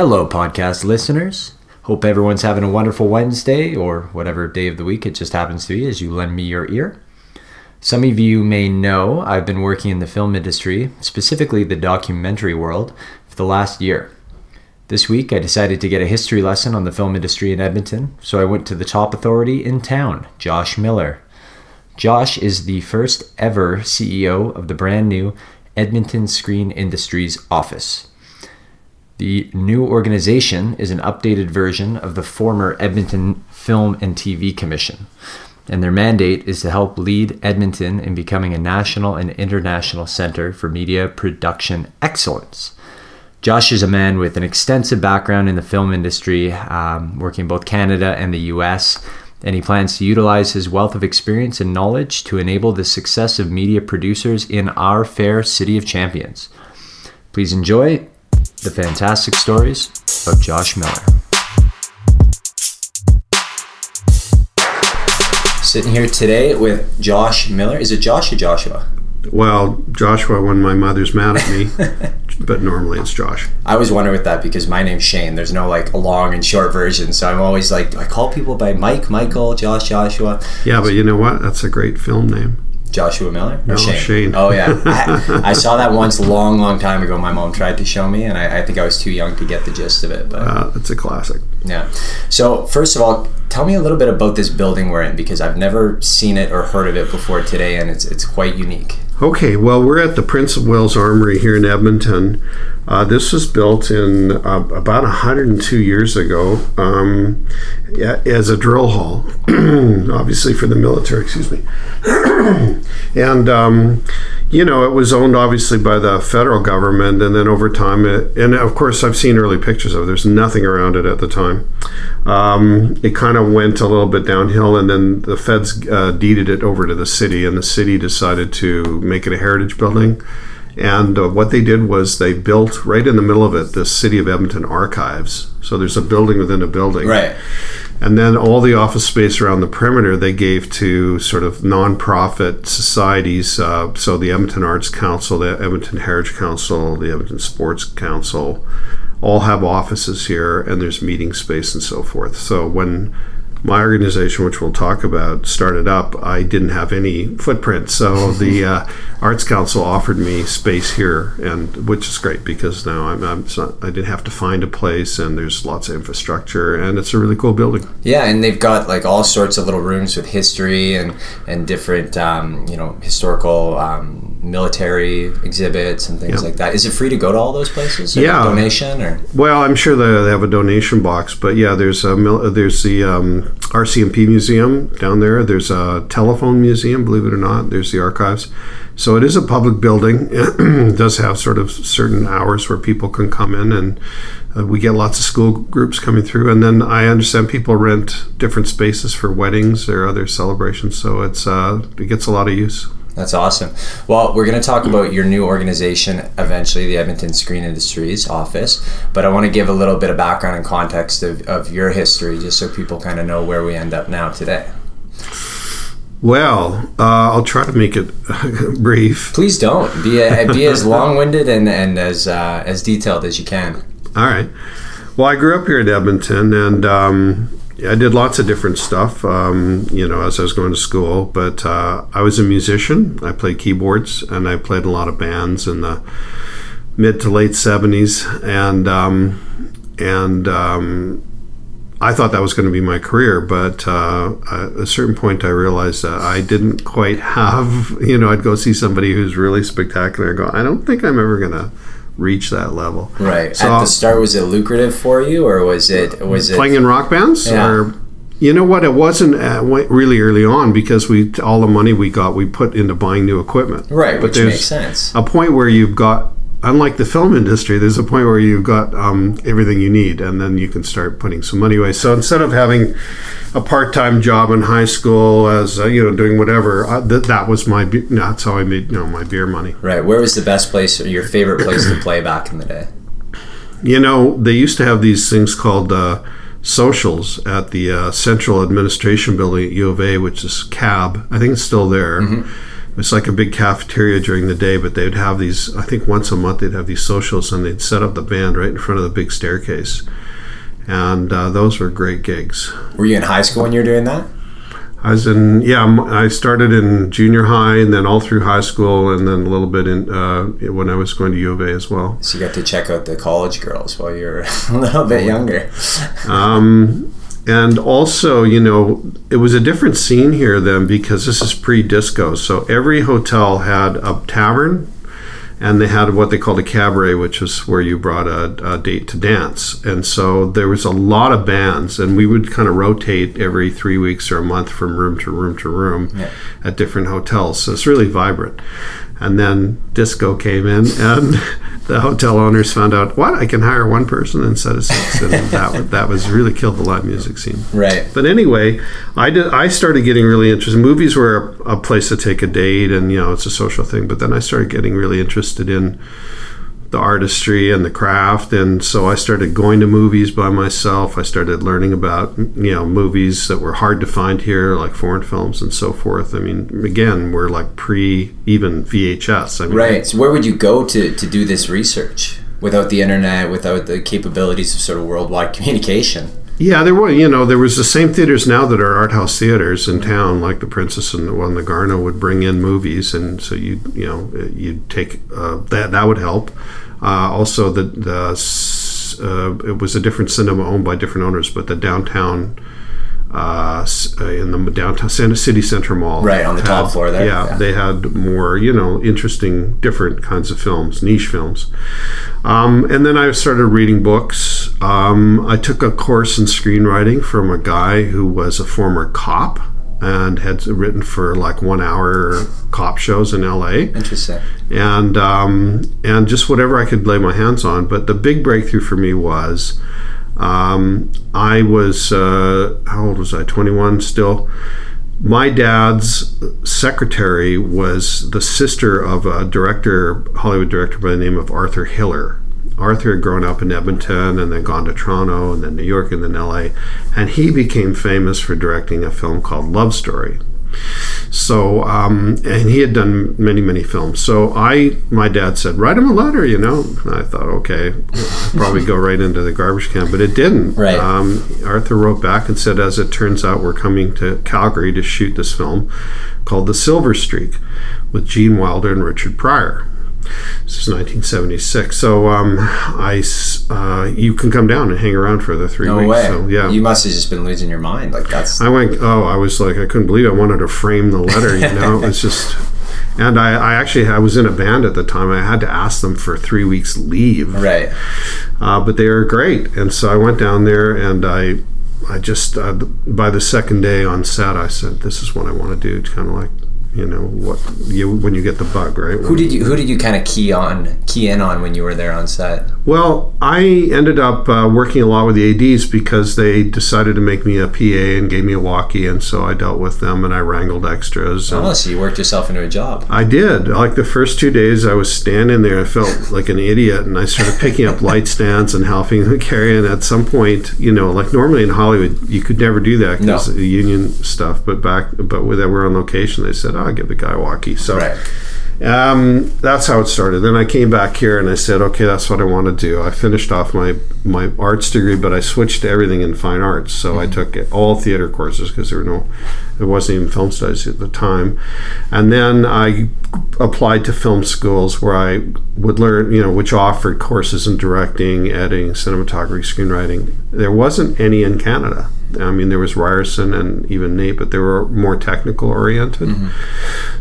Hello, podcast listeners. Hope everyone's having a wonderful Wednesday or whatever day of the week it just happens to be as you lend me your ear. Some of you may know I've been working in the film industry, specifically the documentary world, for the last year. This week, I decided to get a history lesson on the film industry in Edmonton, so I went to the top authority in town, Josh Miller. Josh is the first ever CEO of the brand new Edmonton Screen Industries office. The new organization is an updated version of the former Edmonton Film and TV Commission, and their mandate is to help lead Edmonton in becoming a national and international center for media production excellence. Josh is a man with an extensive background in the film industry, um, working both Canada and the US, and he plans to utilize his wealth of experience and knowledge to enable the success of media producers in our fair city of champions. Please enjoy the fantastic stories of Josh Miller. Sitting here today with Josh Miller. Is it Josh or Joshua? Well, Joshua when my mother's mad at me, but normally it's Josh. I always wonder with that because my name's Shane. There's no like a long and short version, so I'm always like, do I call people by Mike, Michael, Josh, Joshua? Yeah, but you know what? That's a great film name. Joshua Miller? No, Shane? Shane. Oh, yeah. I, I saw that once long, long time ago. My mom tried to show me, and I, I think I was too young to get the gist of it. But Uh, it's a classic. yeah. So, first of all, tell me a little bit about this building we're in because I've never seen it or heard of it before today, and it's, it's quite unique. Okay, well, we're at the Prince of Wales Armory here in Edmonton. Uh, this was built in uh, about 102 years ago um, as a drill hall, obviously for the military, excuse me. and, um, you know, it was owned obviously by the federal government, and then over time, it, and of course, I've seen early pictures of it. There's nothing around it at the time. Um, it kind of went a little bit downhill, and then the feds uh, deeded it over to the city, and the city decided to make it a heritage building. And uh, what they did was they built right in the middle of it the City of Edmonton Archives. So there's a building within a building. Right. And then all the office space around the perimeter they gave to sort of nonprofit societies. Uh, so the Edmonton Arts Council, the Edmonton Heritage Council, the Edmonton Sports Council all have offices here and there's meeting space and so forth. So when my organization, which we'll talk about, started up, I didn't have any footprint. So the uh, Arts Council offered me space here, and which is great because now I'm, I'm not, I didn't have to find a place, and there's lots of infrastructure, and it's a really cool building. Yeah, and they've got like all sorts of little rooms with history and and different um, you know historical um, military exhibits and things Yeah. like that. Is it free to go to all those places? Or Yeah. donation or Well, I'm sure they they have a donation box, but yeah, there's a mil- there's the um, RCMP museum down there. There's a telephone museum, believe it or not. There's the archives. So it is a public building. it does have sort of certain hours where people can come in, and uh, we get lots of school groups coming through. And then I understand people rent different spaces for weddings or other celebrations. So it's uh, it gets a lot of use. That's awesome. Well, we're going to talk about your new organization eventually, the Edmonton Screen Industries office. But I want to give a little bit of background and context of, of your history just so people kind of know where we end up now today. Well, uh, I'll try to make it brief. Please don't be, a, be as long winded and, and as, uh, as detailed as you can. All right. Well, I grew up here in Edmonton, and um, I did lots of different stuff. Um, you know, as I was going to school, but uh, I was a musician. I played keyboards, and I played in a lot of bands in the mid to late seventies, and um, and um, I thought that was going to be my career, but uh, at a certain point, I realized that I didn't quite have. You know, I'd go see somebody who's really spectacular. and go, I don't think I'm ever going to reach that level. Right. So- At the start, was it lucrative for you, or was it was it playing in rock bands Yeah. or you know what it wasn't uh, really early on because we all the money we got we put into buying new equipment right? but Which makes sense. a point where you've got unlike the film industry there's a point where you've got um, everything you need and then you can start putting some money away so instead of having a part-time job in high school as uh, you know doing whatever uh, th- that was my be- that's how i made you know my beer money Right. Where was the best place or your favorite place to play back in the day? You know, they used to have these things called uh, socials at the uh, Central Administration Building at U of A, which is CAB. I think it's still there. Was like a big cafeteria during the day, but they'd have these. I think once a month they'd have these socials, and they'd set up the band right in front of the big staircase, and uh, those were great gigs. Were you in high school when you were doing that? I was in yeah. I started in junior high, and then all through high school, and then a little bit in uh, when I was going to U of A as well. So you got to check out the college girls while you were a little bit younger. Um, and also, you know, it was a different scene here then because this is pre-disco. So every hotel had a tavern, and they had what they called a cabaret, which was where you brought a, a date to dance. And so there was a lot of bands, and we would kind of rotate every three weeks or a month from room to room to room Yeah. at different hotels. So it's really vibrant. And then disco came in, and the hotel owners found out what I can hire one person instead of six, and that that was really killed the live music scene. Right. But anyway, I did. I started getting really interested. Movies were a, a place to take a date, and you know it's a social thing. But then I started getting really interested in the artistry and the craft, and so I started going to movies by myself. I started learning about you know movies that were hard to find here, like foreign films and so forth. I mean, again, we're like pre even VHS. I mean, Right. So where would you go to, to do this research without the internet, without the capabilities of sort of worldwide communication? Yeah, there were. You know, there was the same theaters now that are art house theaters in town, like the Princess and the one the Garneau would bring in movies, and so you you know you'd take uh, that that would help. Uh, also, the the uh, it was a different cinema owned by different owners, but the downtown. Uh, uh, in the downtown Santa City Center Mall, Right, on the top floor there. Yeah, Yeah. they had more, you know, interesting, different kinds of films, niche films. Um, and then I started reading books. Um, I took a course in screenwriting from a guy who was a former cop and had written for like one hour cop shows in LA Interesting. and um, and just whatever I could lay my hands on. But the big breakthrough for me was um, I was uh, how old was I? Twenty one still. My dad's secretary was the sister of a director, Hollywood director by the name of Arthur Hiller. Arthur had grown up in Edmonton and then gone to Toronto and then New York and then LA. And he became famous for directing a film called Love Story. So, um, and he had done many, many films. So I, my dad said, write him a letter, you know. And I thought, okay, probably go right into the garbage can, but it didn't. Right. Um, Arthur wrote back and said, as it turns out, we're coming to Calgary to shoot this film called The Silver Streak with Gene Wilder and Richard Pryor. This is 1976. So um, I, uh, you can come down and hang around for the three No weeks. way. So yeah, You must have just been losing your mind. Like that's I went. Oh, I was like, I couldn't believe it. I wanted to frame the letter. You know, it was just. And I, I actually, I was in a band at the time. I had to ask them for three weeks leave, right. uh, but they were great. And so I went down there, and I, I just uh, by the second day on set, I said, "This is what I want to do." It's kind of like, you know, what you when you get the bug, right? Who did you who did you kind of key on key in on when you were there on set? Well, I ended up uh, working a lot with the ADs because they decided to make me a PA and gave me a walkie, and so I dealt with them and I wrangled extras. Oh, so you worked yourself into a job. I did. Like the first two days, I was standing there. I felt like an idiot, and I started picking up light stands and helping them carry. And at some point, you know, like normally in Hollywood, you could never do that because No. union stuff. But back, but when they were on location, they said, "Oh, I'll give the guy a walkie." So Right. um, that's how it started. Then I came back here and I said, okay, that's what I want to do. I finished off my, my arts degree, but I switched to everything in fine arts. So I took all theater courses because there were no, there wasn't even film studies at the time. And then I applied to film schools where I would learn, you know, which offered courses in directing, editing, cinematography, screenwriting. There wasn't any in Canada. I mean, there was Ryerson and even NAIT, but they were more technical oriented.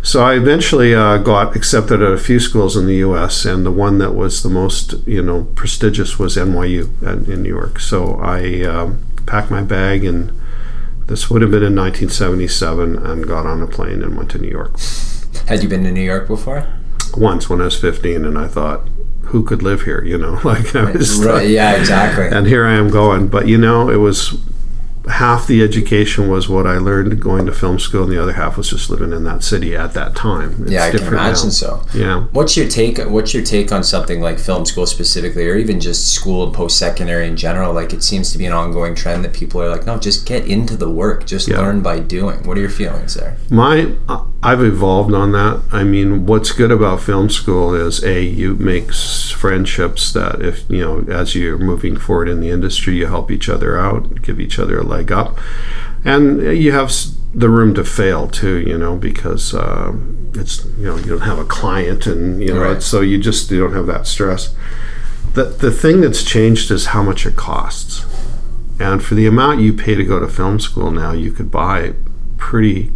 So I eventually uh, got accepted at a few schools in the U.S., and the one that was the most, you know, prestigious was NYU at, in New York. So I um, packed my bag, and this would have been in 1977, and got on a plane and went to New York Had you been to New York before? once when I was 15, and I thought, who could live here? You know, like I was. Right. Yeah. Exactly. and here I am going. But you know, it was half the education was what I learned going to film school, and the other half was just living in that city at that time. It's yeah, I can different imagine now. so. Yeah. What's your take? What's your take on something like film school specifically, or even just school and post secondary in general? Like it seems to be an ongoing trend that people are like, no, just get into the work, just Yeah. learn by doing. What are your feelings there? My, I've evolved on that. I mean, what's good about film school is a you make friendships that if you know as you're moving forward in the industry, you help each other out, give each other a leg up, and you have the room to fail too. You know because um, it's you know you don't have a client and you know Right. so you just you don't have that stress. The the thing that's changed is how much it costs. And for the amount you pay to go to film school now, you could buy pretty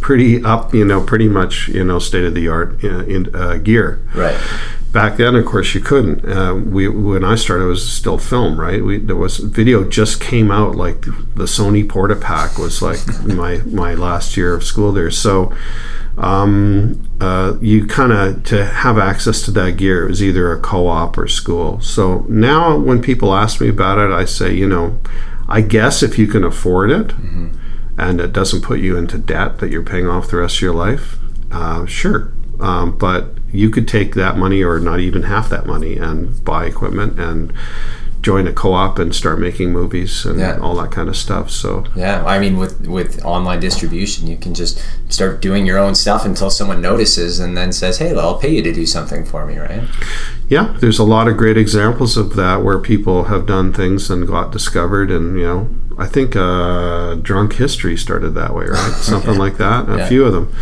pretty up, you know, pretty much, you know, state of the art in, in uh, gear. Right. Back then, of course, you couldn't. Uh, we when I started, it was still film, right? We there was video just came out, like the Sony Portapak was like my my last year of school there. So um, uh, you kind of to have access to that gear it was either a co-op or school. So now when people ask me about it, I say, you know, I guess if you can afford it and it doesn't put you into debt that you're paying off the rest of your life, uh, sure. Um, but you could take that money or not even half that money and buy equipment and join a co-op and start making movies and Yeah. all that kind of stuff. So Yeah, I mean, with with online distribution, you can just start doing your own stuff until someone notices and then says, "Hey, well, I'll pay you to do something for me." Right? yeah, there's a lot of great examples of that where people have done things and got discovered and you know I think uh, Drunk History started that way, right? Something like that. A Yeah. few of them.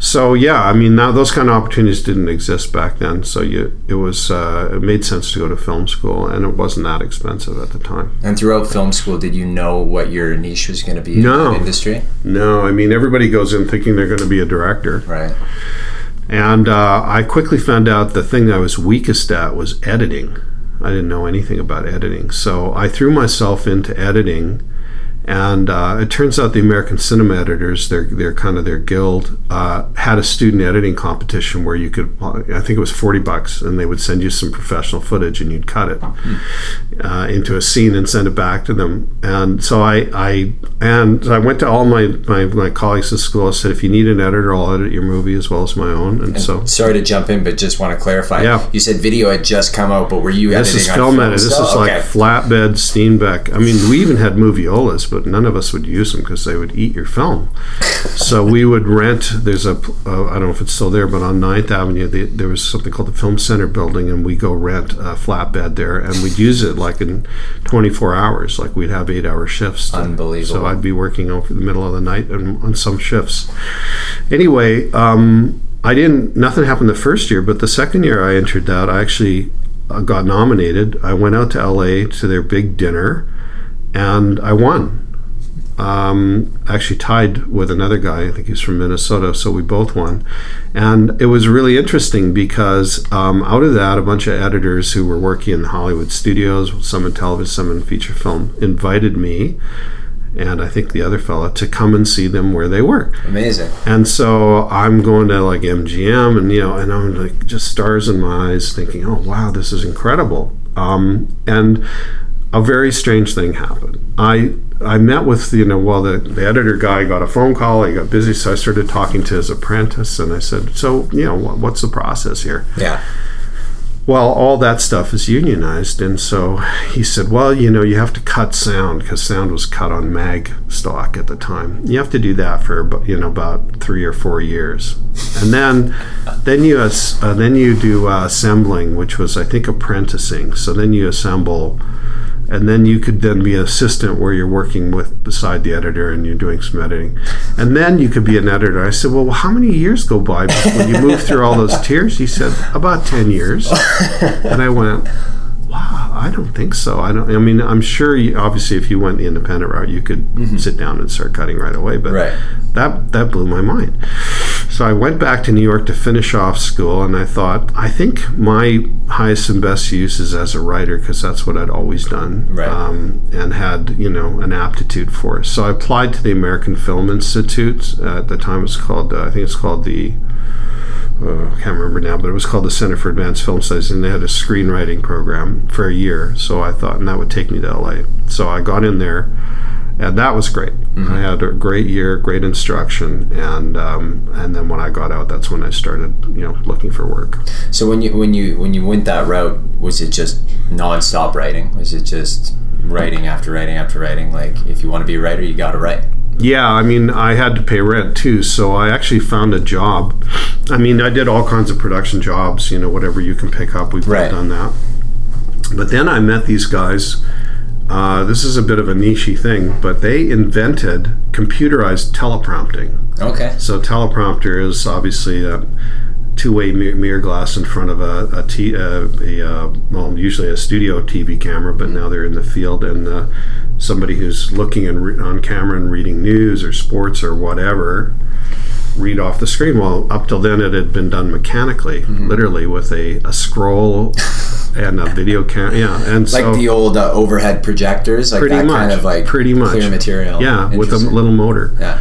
So yeah, I mean now those kind of opportunities didn't exist back then. So you it was uh, it made sense to go to film school and it wasn't that expensive at the time. And throughout film school, did you know what your niche was going to be No. in that industry? No, I mean everybody goes in thinking they're going to be a director. Right. And uh, I quickly found out the thing I was weakest at was editing. I didn't know anything about editing. So I threw myself into editing. And uh, it turns out the American Cinema Editors, their, their kind of their guild, uh, had a student editing competition where you could, I think it was 40 bucks, and they would send you some professional footage and you'd cut it uh, into a scene and send it back to them. And so I, I and I went to all my, my, my colleagues at school. I said, if you need an editor, I'll edit your movie as well as my own. And, so Sorry to jump in, but just want to clarify. Yeah. You said video had just come out, but were you this editing is film film edit. This is like Okay. flatbed Steenbeck. I mean, we even had moviolas, but none of us would use them because they would eat your film. so we would rent. There's a uh, I don't know if it's still there, but on 9th Avenue, the, there was something called the Film Center building, and we go rent a flatbed there, and we'd use it like in 24 hours. Like we'd have eight-hour shifts. Unbelievable. So I'd be working over the middle of the night and on some shifts. Anyway, um, I didn't. Nothing happened the first year, but the second year I entered that, I actually uh, got nominated. I went out to LA to their big dinner, and I won. Um, actually tied with another guy. I think he's from Minnesota, so we both won. And it was really interesting because um, out of that, a bunch of editors who were working in Hollywood studios, some in television, some in feature film, invited me and I think the other fella to come and see them where they were. Amazing. And so I'm going to like MGM, and you know, and I'm like just stars in my eyes, thinking, "Oh wow, this is incredible." Um, and a very strange thing happened. I I met with you know, well, the, the editor guy got a phone call. He got busy, so I started talking to his apprentice, and I said, "So you know, what, what's the process here?" Yeah. Well, all that stuff is unionized, and so he said, "Well, you know, you have to cut sound because sound was cut on mag stock at the time. You have to do that for you know about three or four years, and then then you uh, then you do uh, assembling, which was I think apprenticing. So then you assemble." And then you could then be an assistant where you're working with beside the editor and you're doing some editing. And then you could be an editor. I said, Well, how many years go by before you move through all those tiers? He said, About 10 years and I went, wow, I don't think so. I don't. I mean, I'm sure. You, obviously, if you went the independent route, you could mm-hmm. sit down and start cutting right away. But Right. that that blew my mind. So I went back to New York to finish off school, and I thought, I think my highest and best use is as a writer because that's what I'd always done, Right. um, and had you know an aptitude for. So I applied to the American Film Institute. Uh, at the time, it's called. Uh, I think it's called the uh, I can't remember now, but it was called the Center for Advanced Film Studies, and they had a screenwriting program for a year. So I thought, and that would take me to LA. So I got in there, and that was great. Mm-hmm. I had a great year, great instruction, and um, and then when I got out, that's when I started, you know, looking for work. So when you when you when you went that route, was it just nonstop writing? Was it just writing after writing after writing? Like if you want to be a writer, you got to write. Yeah, I mean, I had to pay rent too, so I actually found a job. I mean, I did all kinds of production jobs, you know, whatever you can pick up. We've Right. done that. But then I met these guys. Uh, this is a bit of a nichey thing, but they invented computerized teleprompting. Okay. So teleprompter is obviously a two-way mirror, mirror glass in front of a, a, t, uh, a uh, well, usually a studio TV camera, but now they're in the field and uh, somebody who's looking re- on camera and reading news or sports or whatever read off the screen. Well, up till then it had been done mechanically, literally with a, a scroll and a video camera. Yeah, and Like so the old uh, overhead projectors, like pretty that much, kind of like pretty much clear material. Yeah, with a little motor. Yeah.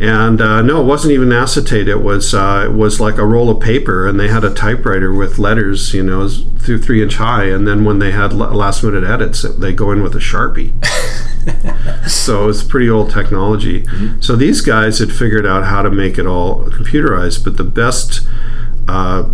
And uh, no, it wasn't even acetate. It was uh, it was like a roll of paper, and they had a typewriter with letters, you know, through three inch high. And then when they had last minute edits, they go in with a sharpie. so it's pretty old technology. So these guys had figured out how to make it all computerized. But the best, uh,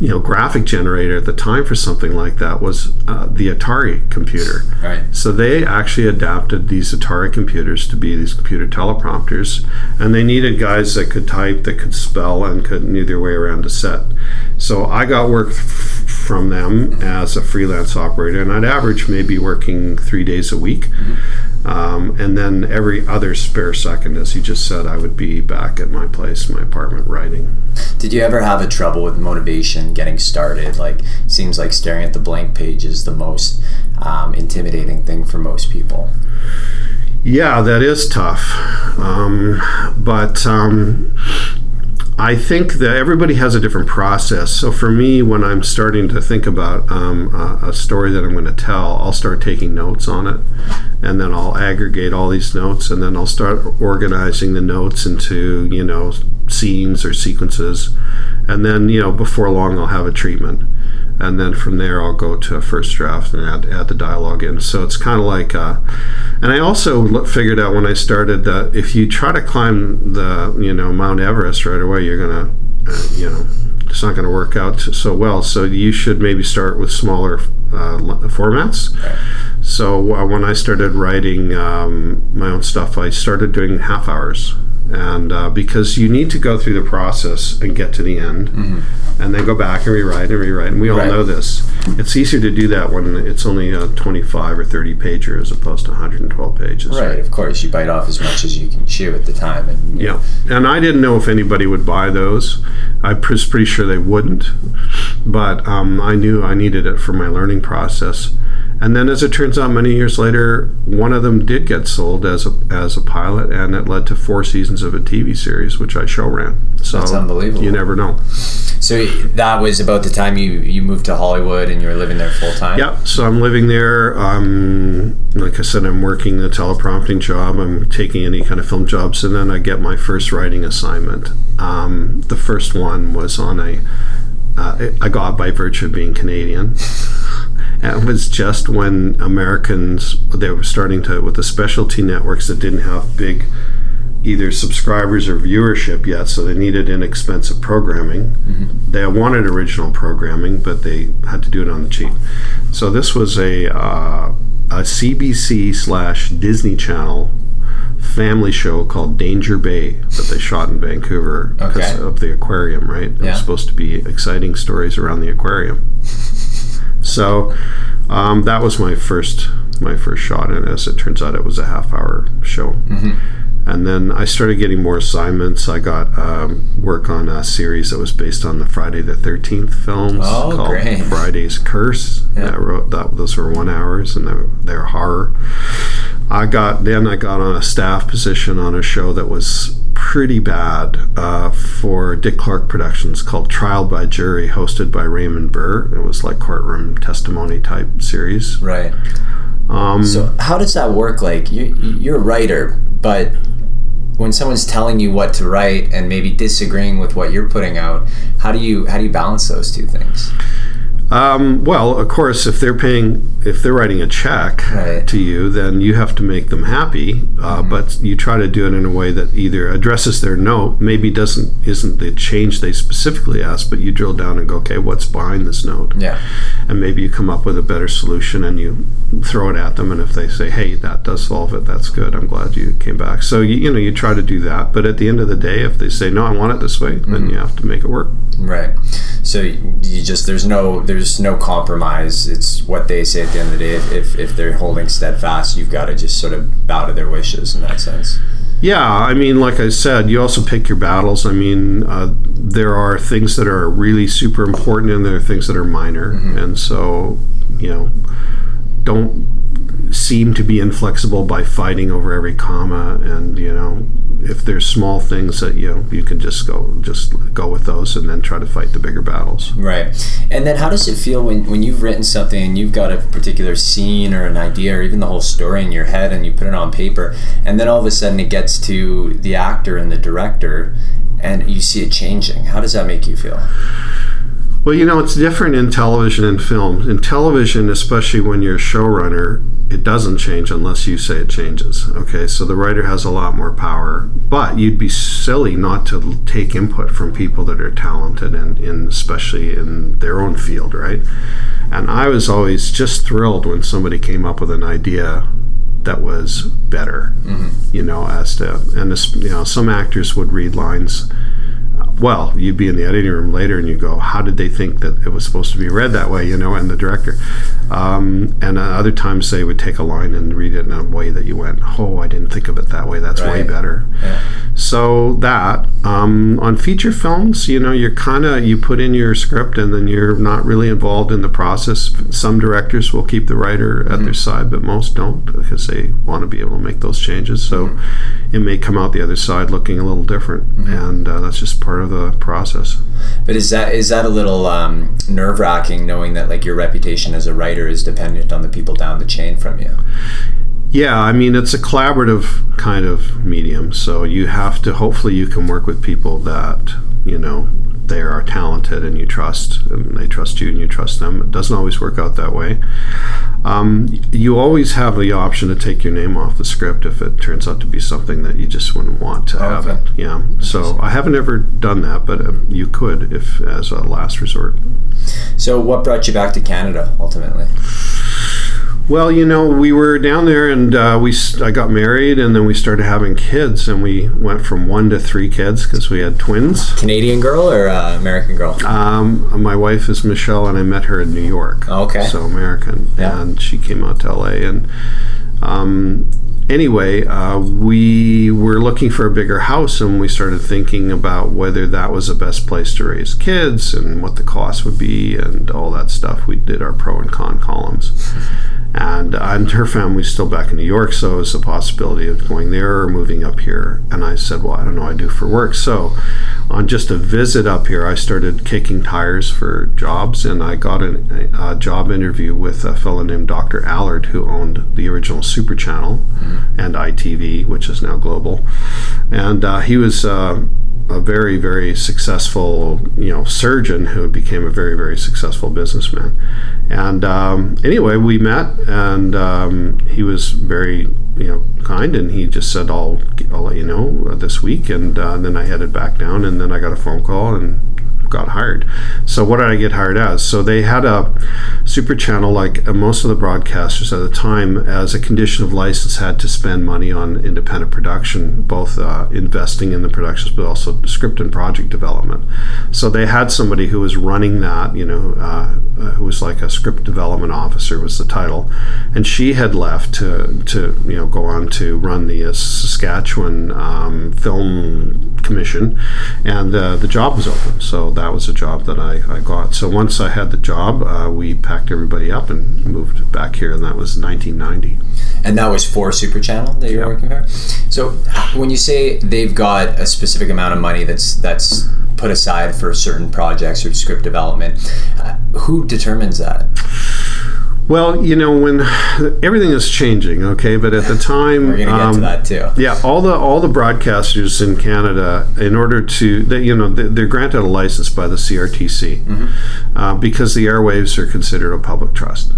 you know, graphic generator at the time for something like that was uh, the Atari computer. Right. So they actually adapted these Atari computers to be these computer teleprompters, and they needed guys that could type, that could spell, and could knew their way around a set. So I got work f- from them as a freelance operator, and I'd average maybe working three days a week. Um, and then every other spare second, as you just said, I would be back at my place, my apartment, writing. Did you ever have a trouble with motivation getting started? Like, seems like staring at the blank page is the most um, intimidating thing for most people. Yeah, that is tough. Um, but um, I think that everybody has a different process. So for me, when I'm starting to think about um, a, a story that I'm going to tell, I'll start taking notes on it. And then I'll aggregate all these notes and then I'll start organizing the notes into, you know, scenes or sequences. And then, you know, before long, I'll have a treatment and then from there I'll go to a first draft and add, add the dialogue in. So it's kind of like, uh, and I also figured out when I started that if you try to climb the you know Mount Everest right away, you're gonna uh, you know it's not going to work out so well. So you should maybe start with smaller uh, formats. So uh, when I started writing um, my own stuff, I started doing half hours. And uh, because you need to go through the process and get to the end, and then go back and rewrite and rewrite, and we all Right. know this. It's easier to do that when it's only a 25 or 30 pager as opposed to 112 pages. Right, of course, you bite off as much as you can chew at the time. And Yeah, and I didn't know if anybody would buy those. I was pretty sure they wouldn't, but um, I knew I needed it for my learning process. And then, as it turns out, many years later, one of them did get sold as a as a pilot, and it led to four seasons of a TV series, which I show ran. So That's unbelievable. You never know. So that was about the time you, you moved to Hollywood and you were living there full time. Yeah, so I'm living there. Um, like I said, I'm working the teleprompting job. I'm taking any kind of film jobs, and then I get my first writing assignment. Um, the first one was on a. Uh, I got by virtue of being Canadian. It was just when Americans they were starting to with the specialty networks that didn't have big either subscribers or viewership yet, so they needed inexpensive programming. They wanted original programming, but they had to do it on the cheap. So this was a uh, a CBC slash Disney Channel family show called Danger Bay that they shot in Vancouver because Okay. of the aquarium. Right, it Yeah. was supposed to be exciting stories around the aquarium. So um, that was my first my first shot, and as it turns out, it was a half hour show. Mm-hmm. And then I started getting more assignments. I got um, work on a series that was based on the Friday the Thirteenth films Oh, called great. Friday's Curse. Yeah. That wrote that those were one hours, and they're, they're horror. I got then I got on a staff position on a show that was pretty bad uh, for Dick Clark Productions called Trial by Jury, hosted by Raymond Burr. It was like courtroom testimony type series. Right. Um, So how does that work? Like you, you're a writer, but when someone's telling you what to write and maybe disagreeing with what you're putting out, how do you how do you balance those two things? Um, well, of course, if they're paying, if they're writing a check Right. to you, then you have to make them happy. Uh, Mm-hmm. But you try to do it in a way that either addresses their note, maybe doesn't isn't the change they specifically asked, but you drill down and go, okay, what's behind this note? Yeah. and maybe you come up with a better solution and you throw it at them and if they say hey that does solve it that's good i'm glad you came back so you, you know you try to do that but at the end of the day if they say no i want it this way then you have to make it work Right. So you just there's no there's no compromise. It's what they say at the end of the day. If if, if they're holding steadfast, you've got to just sort of bow to their wishes in that sense. Yeah, I mean, like I said, you also pick your battles. I mean, uh, there are things that are really super important, and there are things that are minor. And so, you know, don't seem to be inflexible by fighting over every comma. And you know, if there's small things that you know, you can just go just go with those, and then try to fight the bigger battles. Right. And then how does it feel when, when you've written something and you've got a particular scene or an idea or even the whole story in your head and you put it on paper and then all of a sudden it gets to the actor and the director and you see it changing? How does that make you feel? Well, you know, it's different in television and film. In television, especially when you're a showrunner, it doesn't change unless you say it changes. Okay, so the writer has a lot more power. But you'd be silly not to take input from people that are talented and in especially in their own field, right? And I was always just thrilled when somebody came up with an idea that was better, you know, as to and this, you know, some actors would read lines well, you'd be in the editing room later and you go, how did they think that it was supposed to be read that way, you know, and the director. Um, and uh, other times they would take a line and read it in a way that you went, oh, I didn't think of it that way. That's way better. Yeah. So that um, on feature films, you know, you're kind of you put in your script and then you're not really involved in the process. Some directors will keep the writer at their side, but most don't because they want to be able to make those changes. So it may come out the other side looking a little different, and uh, that's just part of the process. But is that is that a little um, nerve wracking knowing that like your reputation as a writer is dependent on the people down the chain from you? Yeah, I mean it's a collaborative kind of medium, so you have to. Hopefully, you can work with people that you know they are talented and you trust, and they trust you and you trust them. It doesn't always work out that way. Um, you always have the option to take your name off the script if it turns out to be something that you just wouldn't want to have Okay. it. Yeah. So I haven't ever done that, but uh, you could if as a last resort. So what brought you back to Canada ultimately? Well, you know, we were down there, and uh, we I got married, and then we started having kids, and we went from one to three kids because we had twins. Canadian girl or uh, American girl? Um, my wife is Michelle, and I met her in New York. Okay. So American, Yeah. and she came out to LA, and um, anyway, uh, we were looking for a bigger house, and we started thinking about whether that was the best place to raise kids, and what the cost would be, and all that stuff. We did our pro and con columns. And, and her family's still back in New York, so it was a possibility of going there or moving up here. And I said, Well, I don't know I do for work. So, on just a visit up here, I started kicking tires for jobs, and I got an, a, a job interview with a fellow named Dr. Allard, who owned the original Super Channel and ITV, which is now global. And uh, he was. Uh, a very very successful you know surgeon who became a very very successful businessman and um, anyway we met and um, he was very you know kind and he just said I'll, I'll let you know uh, this week and uh, then I headed back down and then I got a phone call and got hired. So what did I get hired as? So they had a super channel like uh, most of the broadcasters at the time as a condition of license had to spend money on independent production both uh, investing in the productions but also script and project development. So they had somebody who was running that you know uh, uh, who was like a script development officer was the title. And she had left to to you know go on to run the uh, Saskatchewan um, film commission and uh, the job was open so that was a job that I, I got so once I had the job uh, we packed everybody up and moved back here and that was 1990 And that was for Super Channel that you were Yeah. working for. So when you say they've got a specific amount of money that's that's put aside for certain projects or script development, uh, who determines that? Well, you know, when everything is changing, okay, but at the time, We're gonna get um, to that too. Yeah, all the all the broadcasters in Canada, in order to, they, you know, they- they're granted a license by the CRTC uh, because the airwaves are considered a public trust.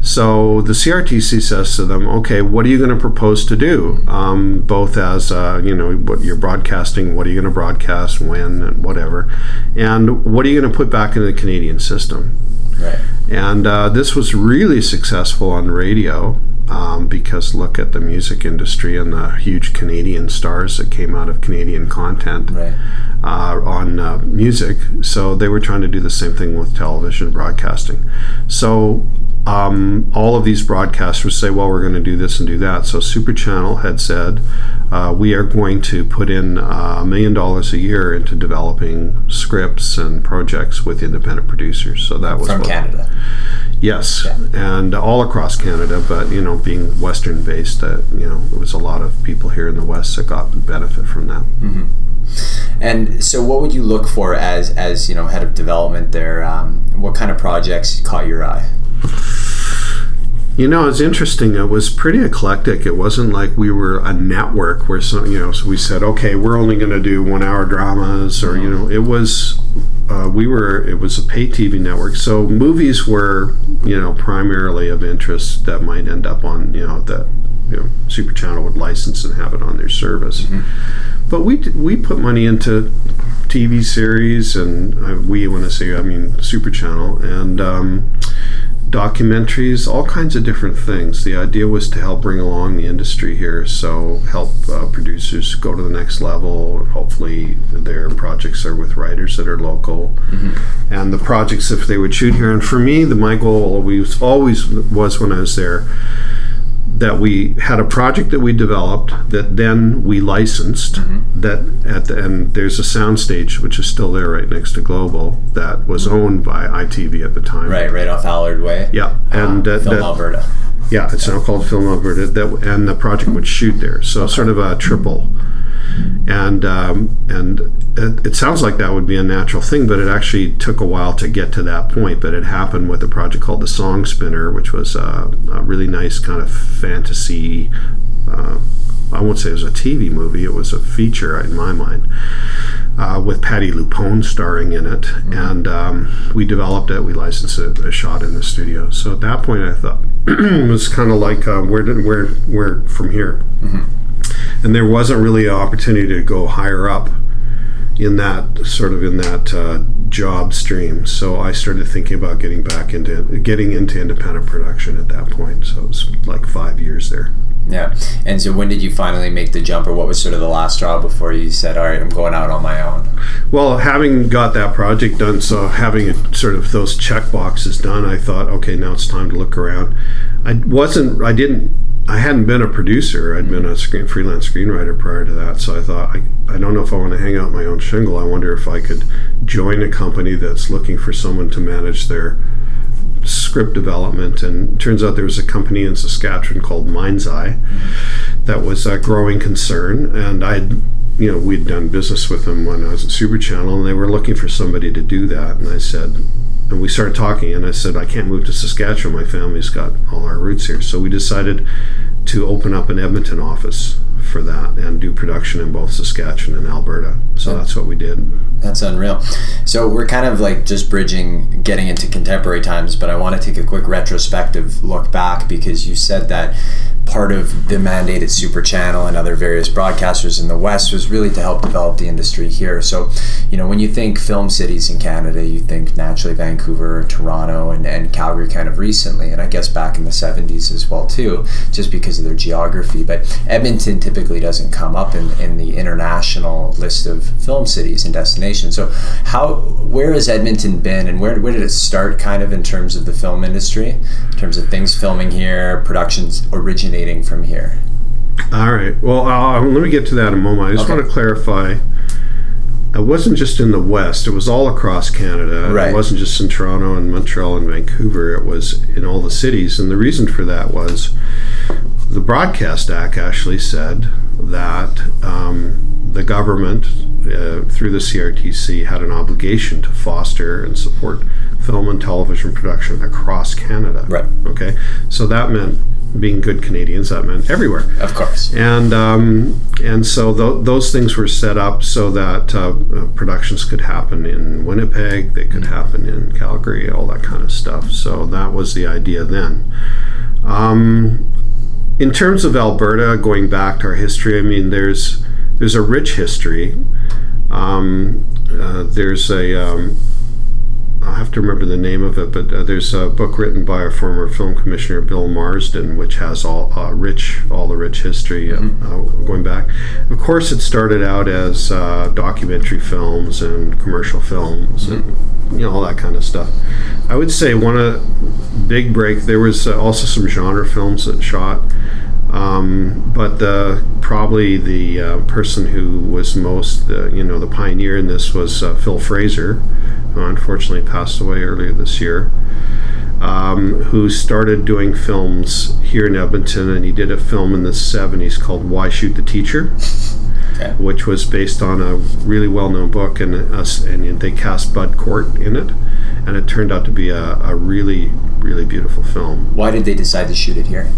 So the CRTC says to them, okay, what are you going to propose to do? Um, both as, uh, you know, what you're broadcasting, what are you going to broadcast, when, and whatever, and what are you going to put back into the Canadian system? Right. And uh, this was really successful on radio um, because look at the music industry and the huge Canadian stars that came out of Canadian content Right. uh, on uh, music. So they were trying to do the same thing with television broadcasting. So um, all of these broadcasters say, well, we're going to do this and do that. So Super Channel had said, uh, we are going to put in uh, a million dollars a year into developing scripts and projects with independent producers. So that was From Canada. Yes, and all across Canada, but you know, being Western based, uh, you know, there was a lot of people here in the West that got benefit from that. And so, what would you look for as as you know head of development there? Um, what kind of projects caught your eye? You know, it's interesting. It was pretty eclectic. It wasn't like we were a network where some, you know, so we said, okay, we're only going to do one hour dramas, or you know, it was. Uh, we were. It was a pay TV network, so movies were, you know, primarily of interest that might end up on, you know, that you know, Super Channel would license and have it on their service. But we we put money into TV series, and uh, we want to say, I mean, Super Channel, and um, documentaries, all kinds of different things. The idea was to help bring along the industry here, so help uh, producers go to the next level. Hopefully, their projects are with writers that are local, and the projects if they would shoot here. And for me, the my goal always always was when I was there that we had a project that we developed that then we licensed that at the and there's a soundstage which is still there right next to global that was owned by itv at the time Right, right off Allard Way. yeah and uh, that, Film that- Alberta. Yeah it's now called film alberta that and the project would shoot there so sort of a triple and um, and it, it sounds like that would be a natural thing, but it actually took a while to get to that point. But it happened with a project called the Song Spinner, which was uh, a really nice kind of fantasy. Uh, I won't say it was a TV movie; it was a feature in my mind. Uh, with Patti LuPone starring in it, and um, we developed it. We licensed it, a shot in the studio. So at that point, I thought it was kind of like uh, where did where where from here and there wasn't really an opportunity to go higher up in that sort of in that uh, job stream. So I started thinking about getting back into getting into independent production at that point. So it was like five years there. Yeah. And so, when did you finally make the jump, or what was sort of the last straw before you said, "All right, I'm going out on my own"? Well, having got that project done, so having it, sort of those check boxes done, I thought, okay, now it's time to look around. I wasn't, I didn't, I hadn't been a producer. I'd been a screen, freelance screenwriter prior to that. So I thought, I, I don't know if I want to hang out my own shingle. I wonder if I could join a company that's looking for someone to manage their script development. And turns out there was a company in Saskatchewan called Mind's Eye that was a growing concern. And I'd you know, we'd done business with them when I was at Super Channel, and they were looking for somebody to do that. And I said, and we started talking, and I said, I can't move to Saskatchewan. My family's got all our roots here. So we decided to open up an Edmonton office for that and do production in both Saskatchewan and Alberta. So that's what we did. That's unreal. So we're kind of like just bridging, getting into contemporary times, but I want to take a quick retrospective look back because you said that part of the mandate at Super Channel and other various broadcasters in the West was really to help develop the industry here. So, you know, when you think film cities in Canada, you think naturally Vancouver, Toronto, and, and Calgary kind of recently, and I guess back in the 70s as well too, just because of their geography. But Edmonton typically doesn't come up in, in the international list of film cities and destinations. So, how where has Edmonton been, and where, where did it start, kind of in terms of the film industry, in terms of things filming here, productions originating from here? All right. Well, uh, let me get to that in a moment. I just Okay. want to clarify. It wasn't just in the West; it was all across Canada. Right. It wasn't just in Toronto and Montreal and Vancouver. It was in all the cities, and the reason for that was the Broadcast Act actually said that um, the government, uh, through the CRTC, had an obligation to foster and support film and television production across Canada. Right. Okay. So that meant being good Canadians. That meant everywhere. Of course. And um, and so th- those things were set up so that uh, uh, productions could happen in Winnipeg, they could happen in Calgary, all that kind of stuff. So that was the idea then. Um, in terms of Alberta, going back to our history, I mean, there's there's a rich history. Um, uh, there's a um, I have to remember the name of it, but uh, there's a book written by a former film commissioner, Bill Marsden, which has all uh, rich, all the rich history uh, Mm-hmm. uh, going back. Of course, it started out as uh, documentary films and commercial films, and Mm-hmm. you know all that kind of stuff. I would say one of big break. There was uh, also some genre films that shot. Um, but the probably the uh, person who was most, uh, you know, the pioneer in this was uh, Fil Fraser, who unfortunately passed away earlier this year. Um, who started doing films here in Edmonton, and he did a film in the '70s called "Why Shoot the Teacher," Okay. which was based on a really well-known book, and us, and they cast Bud Cort in it, and it turned out to be a, a really, really beautiful film. Why did they decide to shoot it here?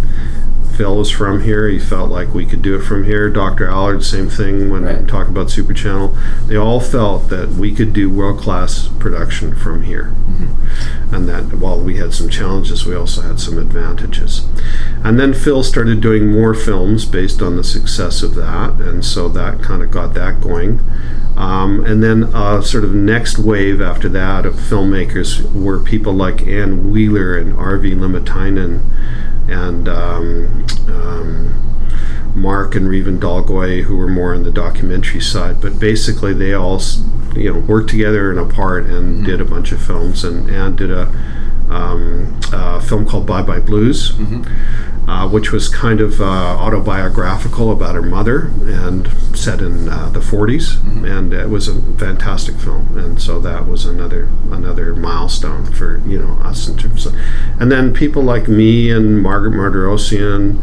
Fil was from here. He felt like we could do it from here. Dr. Allard, same thing when Right. we talk about Super Channel. They all felt that we could do world class production from here. Mm-hmm. And that while we had some challenges, we also had some advantages. And then Fil started doing more films based on the success of that. And so that kind of got that going. Um, and then uh, sort of next wave after that of filmmakers were people like Anne Wheeler and Arvi Liimatainen and um, um, Mark and Reevan Dolgoy, who were more on the documentary side. But basically, they all, you know, worked together and apart and did a bunch of films. And Anne did a, um, a film called Bye Bye Blues, uh, which was kind of uh, autobiographical about her mother and set in uh, the 40s. And it was a fantastic film. And so that was another another milestone for you know us in terms of. And then people like me and Margaret Marderosian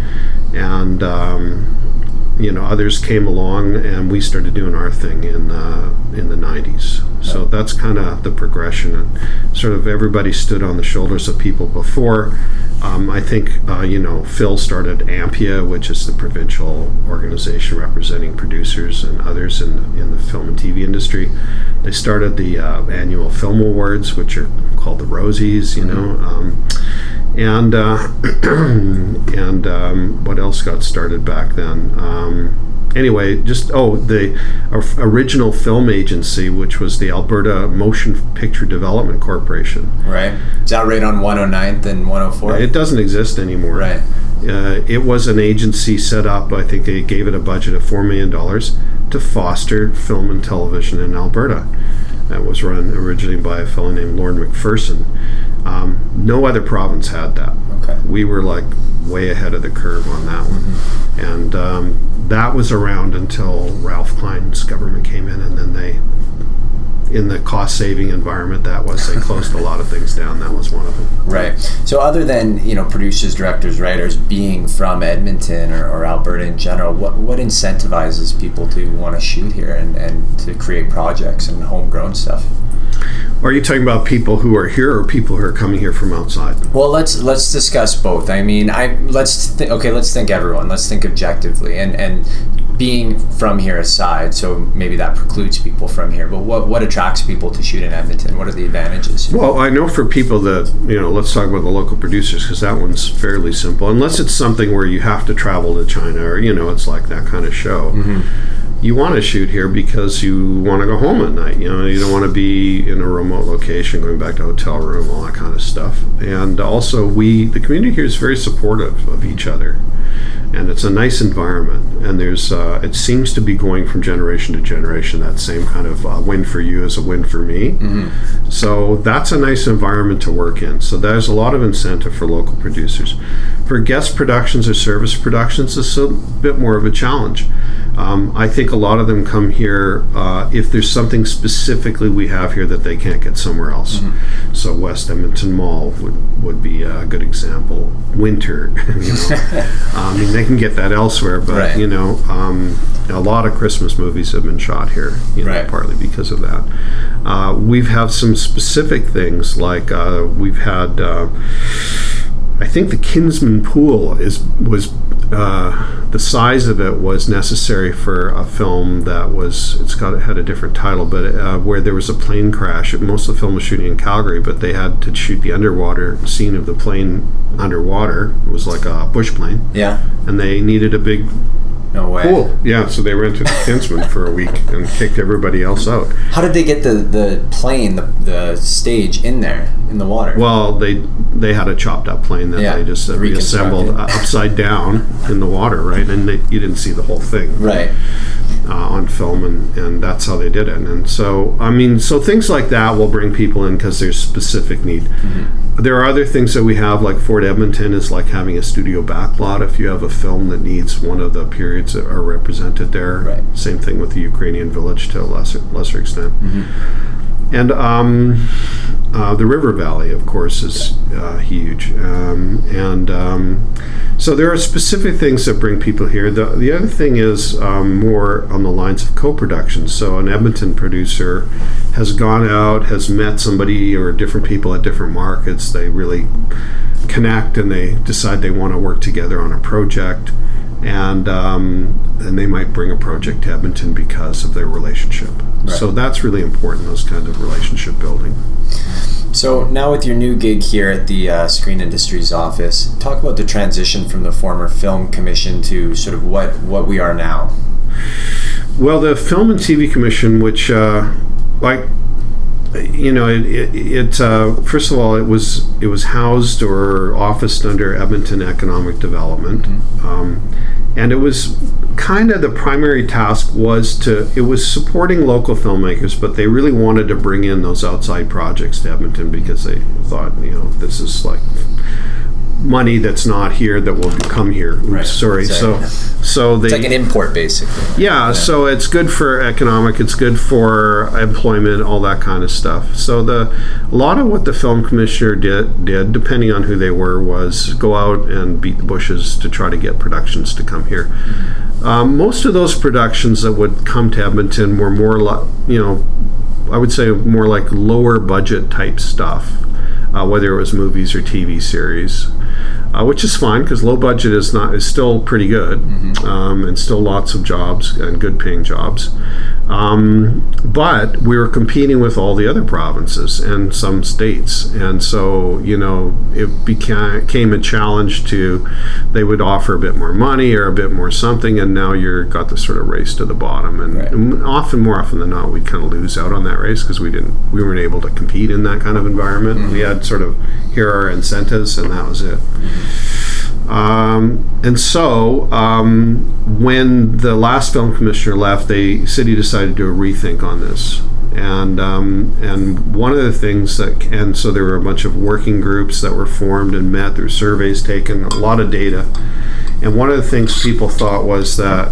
and. Um, you know, others came along, and we started doing our thing in uh, in the '90s. So that's kind of the progression, and sort of everybody stood on the shoulders of people before. Um, I think uh, you know Fil started AMPIA, which is the provincial organization representing producers and others in the, in the film and TV industry. They started the uh, annual film awards, which are called the Rosies. You know. Um, and uh, and um, what else got started back then? Um, anyway, just oh, the original film agency, which was the Alberta Motion Picture Development Corporation. Right. Is that right on 109th and 104? It doesn't exist anymore. Right. Uh, it was an agency set up. I think they gave it a budget of four million dollars to foster film and television in Alberta. That was run originally by a fellow named Lorne McPherson. Um, no other province had that. Okay. We were like way ahead of the curve on that one, and um, that was around until Ralph Klein's government came in, and then they, in the cost-saving environment that was, they closed a lot of things down. That was one of them. Right. So, other than you know producers, directors, writers being from Edmonton or, or Alberta in general, what what incentivizes people to want to shoot here and, and to create projects and homegrown stuff? Are you talking about people who are here or people who are coming here from outside? Well, let's let's discuss both. I mean, I let's th- okay. Let's think everyone. Let's think objectively, and and being from here aside, so maybe that precludes people from here. But what what attracts people to shoot in Edmonton? What are the advantages? Well, I know for people that, you know, let's talk about the local producers because that one's fairly simple. Unless it's something where you have to travel to China or, you know, it's like that kind of show. Mm-hmm. You want to shoot here because you want to go home at night. You know, you don't want to be in a remote location, going back to hotel room, all that kind of stuff. And also, we, the community here is very supportive of each other. And it's a nice environment. And there's, uh, it seems to be going from generation to generation. That same kind of uh, win for you is a win for me. So that's a nice environment to work in. So there's a lot of incentive for local producers. For guest productions or service productions, it's a bit more of a challenge. Um, I think a lot of them come here uh, if there's something specifically we have here that they can't get somewhere else. So West Edmonton Mall would, would be a good example. Winter, you know, I mean they can get that elsewhere, but Right. you know. Um, a lot of Christmas movies have been shot here, you know, Right. partly because of that. Uh, we've had some specific things like uh, we've had. Uh, I think the Kinsmen Pool is was uh, the size of it was necessary for a film that was it's got it had a different title, but uh, where there was a plane crash. Most of the film was shooting in Calgary, but they had to shoot the underwater scene of the plane underwater. It was like a bush plane, Yeah. and they needed a big No way. pool. Yeah, so they rented the Kinsmen for a week and kicked everybody else out. How did they get the, the plane, the, the stage in there, in the water? Well, they they had a chopped up plane that Yeah, they just uh, reassembled uh, upside down in the water, right? And they, you didn't see the whole thing right. uh, on film, and, and that's how they did it. And so, I mean, so things like that will bring people in because there's specific need. Mm-hmm. There are other things that we have, like Fort Edmonton is like having a studio backlot. If you have a film that needs one of the periods that are represented there, Right. same thing with the Ukrainian village to a lesser lesser extent. Mm-hmm. And um, uh, the River Valley, of course, is uh, huge. Um, and um, so there are specific things that bring people here. The, the other thing is um, more on the lines of co production. So an Edmonton producer has gone out, has met somebody or different people at different markets. They really connect and they decide they want to work together on a project. And um, and they might bring a project to Edmonton because of their relationship. So that's really important. Those kind of relationship building. So now with your new gig here at the uh, Screen Industries office, talk about the transition from the former film commission to sort of what, what we are now. Well, the Film and TV Commission, which, uh, like, you know, it, it, it uh, first of all, it was it was housed or officed under Edmonton Economic Development, um, and it was kind of the primary task was to it was supporting local filmmakers, but they really wanted to bring in those outside projects to Edmonton because they thought, you know, this is like money that's not here that will come here. Oops, Right. sorry. So, Exactly. so they It's like an import, basically. yeah, so it's good for economic, it's good for employment, all that kind of stuff. So the a lot of what the film commissioner did did, depending on who they were, was go out and beat the bushes to try to get productions to come here. Um, most of those productions that would come to Edmonton were more like, you know, I would say more like lower budget type stuff, uh, whether it was movies or TV series, uh, which is fine because low budget is not is still pretty good, um, and still lots of jobs and good paying jobs. Um, but we were competing with all the other provinces and some states, and so you know it became, a challenge to they would offer a bit more money or a bit more something, and now you're got this sort of race to the bottom, and, Right. and often more often than not we kind of lose out on that race because we didn't we weren't able to compete in that kind of environment. We had sort of here are our incentives, and that was it. Um, and so, um, when the last film commissioner left, the city decided to do a rethink on this. And um, and one of the things that and so there were a bunch of working groups that were formed and met. There were surveys taken, a lot of data. And one of the things people thought was that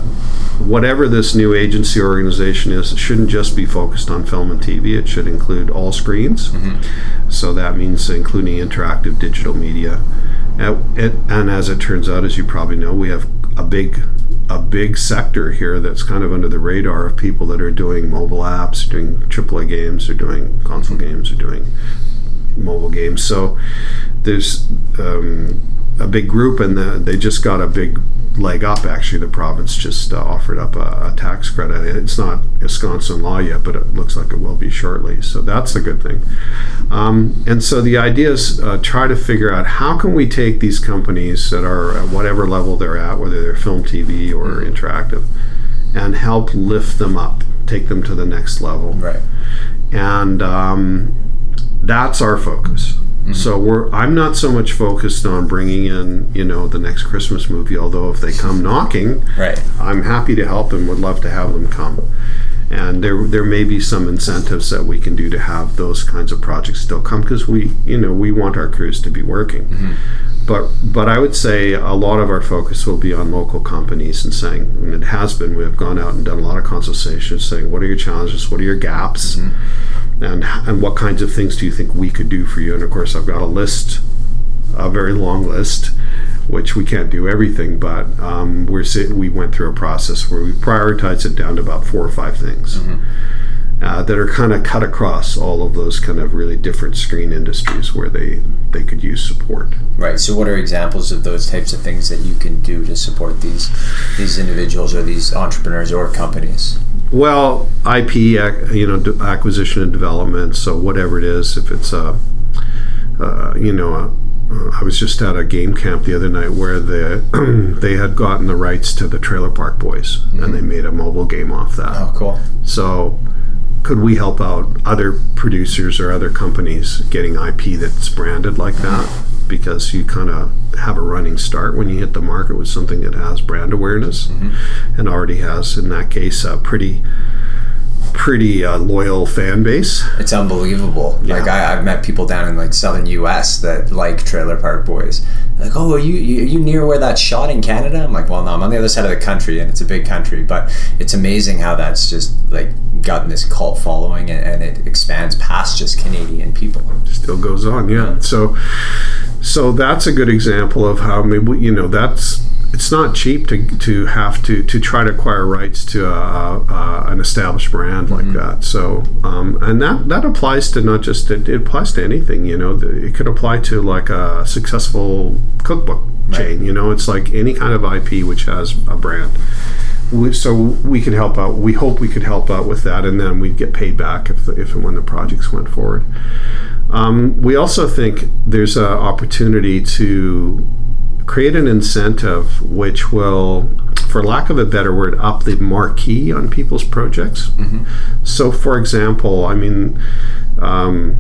whatever this new agency organization is, it shouldn't just be focused on film and TV. It should include all screens. So that means including interactive digital media. And, as it turns out, as you probably know, we have a big a big sector here that's kind of under the radar of people that are doing mobile apps, doing AAA games, or doing console games, or doing mobile games. So there's um, a big group, and the, they just got a big leg up. Actually, the province just uh, offered up a, a tax credit. It's not Wisconsin law yet, but it looks like it will be shortly. So that's a good thing. Um, and so the idea is uh, try to figure out how can we take these companies that are at whatever level they're at, whether they're film, TV, or interactive, and help lift them up, take them to the next level Right. and um, that's our focus. Mm-hmm. So we're I'm not so much focused on bringing in you know the next Christmas movie, although if they come knocking, Right. I'm happy to help and would love to have them come. And there there may be some incentives that we can do to have those kinds of projects still come because we you know we want our crews to be working. Mm-hmm. But but I would say a lot of our focus will be on local companies and saying and it has been we have gone out and done a lot of consultations saying what are your challenges, what are your gaps, mm-hmm. and and what kinds of things do you think we could do for you? And of course I've got a list, a very long list, which we can't do everything, but um, we're we went through a process where we prioritized it down to about four or five things uh, that are kind of cut across all of those kind of really different screen industries where they they could use support. Right. So, what are examples of those types of things that you can do to support these these individuals or these entrepreneurs or companies? Well, IP, you know, acquisition and development. So whatever it is, if it's a, uh, you know, a, uh, I was just at a game camp the other night where the they had gotten the rights to the Trailer Park Boys, and they made a mobile game off that. Oh, cool. So, could we help out other producers or other companies getting IP that's branded like that? Because you kind of have a running start when you hit the market with something that has brand awareness and already has, in that case, a pretty pretty uh, loyal fan base. It's unbelievable. Yeah. Like I, I've met people down in like southern U.S. that like Trailer Park Boys. Like, oh, are you you- are you near where that's shot in Canada? I'm like, well, no, I'm on the other side of the country, and it's a big country. But it's amazing how that's just like gotten this cult following, and, and it expands past just Canadian people. Still goes on, yeah. So, so that's a good example of how maybe you know that's it's not cheap to, to have to to try to acquire rights to a, a, an established brand like that. So, um, and that that applies to not just it, it applies to anything. You know, it could apply to like a successful cookbook chain. You know, it's like any kind of IP which has a brand. We, so we could help out. We hope we could help out with that, and then we'd get paid back if the, if and when the projects went forward. Um, we also think there's an opportunity to create an incentive which will, for lack of a better word, up the marquee on people's projects. So, for example, I mean, um,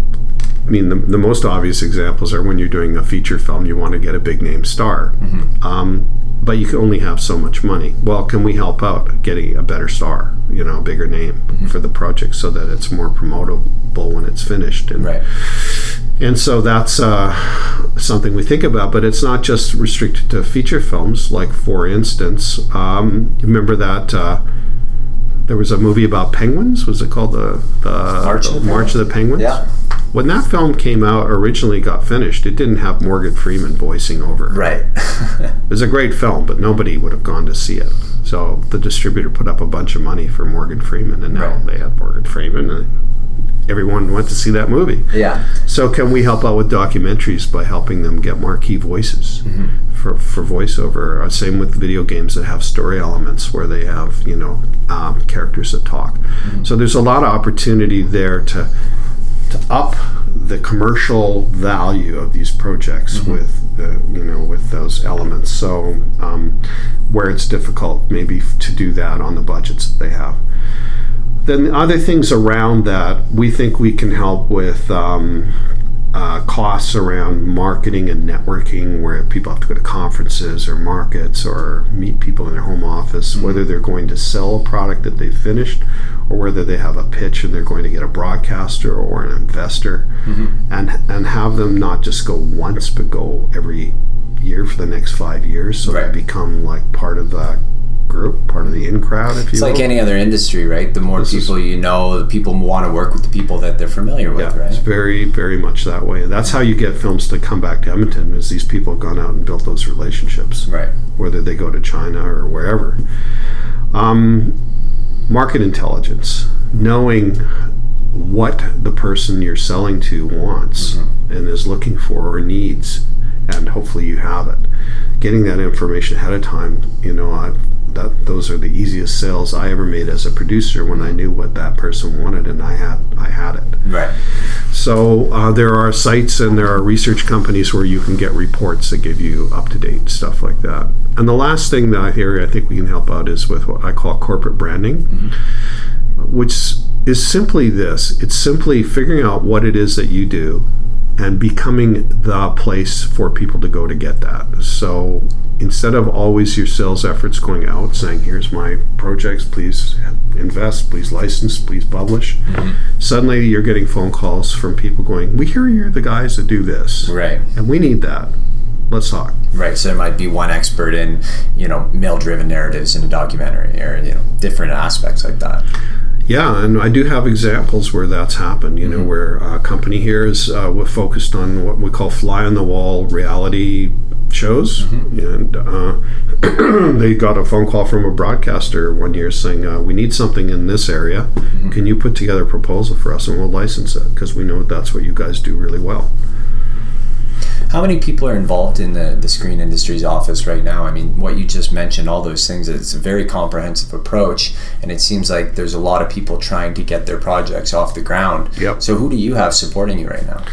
I mean, the, the most obvious examples are when you're doing a feature film, you want to get a big name star. Um, but you can only have so much money. Well, can we help out getting a better star, you know, a bigger name for the project so that it's more promotable when it's finished? And, Right. And so that's uh, something we think about, but it's not just restricted to feature films. Like, for instance, um, you remember that uh, there was a movie about penguins? Was it called the, the March of the March of the Penguins? Yeah. When that film came out, originally got finished, it didn't have Morgan Freeman voicing over. it. Right. It was a great film, but nobody would have gone to see it. So the distributor put up a bunch of money for Morgan Freeman, and now Right. they had Morgan Freeman, and everyone went to see that movie. yeah. So can we help out with documentaries by helping them get marquee voices for, for voiceover? Uh, same with video games that have story elements where they have you know um, characters that talk. So there's a lot of opportunity there to to up the commercial value of these projects with uh, you know with those elements. So um, where it's difficult maybe to do that on the budgets that they have then the other things around that we think we can help with um, uh, costs around marketing and networking where people have to go to conferences or markets or meet people in their home office whether they're going to sell a product that they've finished or whether they have a pitch and they're going to get a broadcaster or an investor. And and have them not just go once but go every year for the next five years so Right. they become like part of the group part of the in crowd if you It's like any other industry, right? The more This is- people you know, the people want to work with the people that they're familiar with, Yeah, it's very, very much that way. That's how you get films to come back to Edmonton. Is these people have gone out and built those relationships, Right. whether they go to China or wherever. Um, market intelligence, knowing what the person you're selling to wants and is looking for or needs, and hopefully you have it. Getting that information ahead of time, you know, I, that those are the easiest sales I ever made as a producer when I knew what that person wanted and I had I had it. Right. So uh, there are sites and there are research companies where you can get reports that give you up to date stuff like that. And the last thing that I hear I think we can help out is with what I call corporate branding, which is simply this: it's simply figuring out what it is that you do and becoming the place for people to go to get that. So instead of always your sales efforts going out saying, here's my projects, please invest, please license, please publish, mm-hmm. suddenly you're getting phone calls from people going, we hear you're the guys that do this, Right. and we need that. Let's talk. Right. So there might be one expert in, you know, male-driven narratives in a documentary, or you know, different aspects like that. Yeah, and I do have examples where that's happened. You know, where a company here is uh, focused on what we call fly on the wall reality shows, and uh, they got a phone call from a broadcaster one year saying, uh, "We need something in this area. Can you put together a proposal for us, and we'll license it because we know that's what you guys do really well." How many people are involved in the, the screen industry's office right now? I mean, what you just mentioned, all those things, it's a very comprehensive approach, and it seems like there's a lot of people trying to get their projects off the ground. Yep. So, who do you have supporting you right now?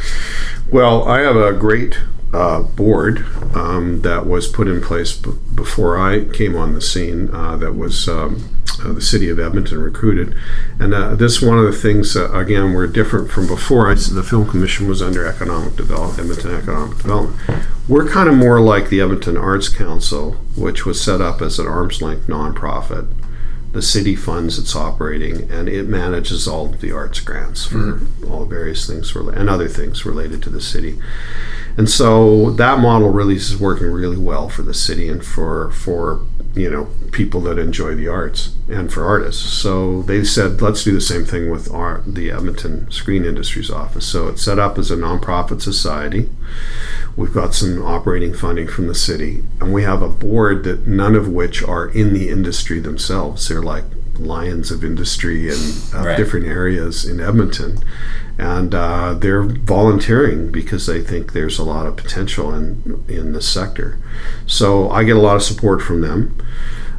Well, I have a great uh, board um, that was put in place b- before I came on the scene. Uh, that was um, uh, the city of Edmonton recruited, and uh, this one of the things uh, again we're different from before. I, the film commission was under economic development, Edmonton Economic Development. We're kind of more like the Edmonton Arts Council, which was set up as an arm's length nonprofit. The city funds its operating, and it manages all of the arts grants for all the various things rela- and other things related to the city. And so that model really is working really well for the city and for for you know people that enjoy the arts and for artists. So they said let's do the same thing with our the Edmonton Screen Industries office. So it's set up as a nonprofit society. We've got some operating funding from the city, and we have a board that none of which are in the industry themselves. They're like lions of industry and uh, Right. different areas in Edmonton and uh, they're volunteering because they think there's a lot of potential in in this sector. So I get a lot of support from them.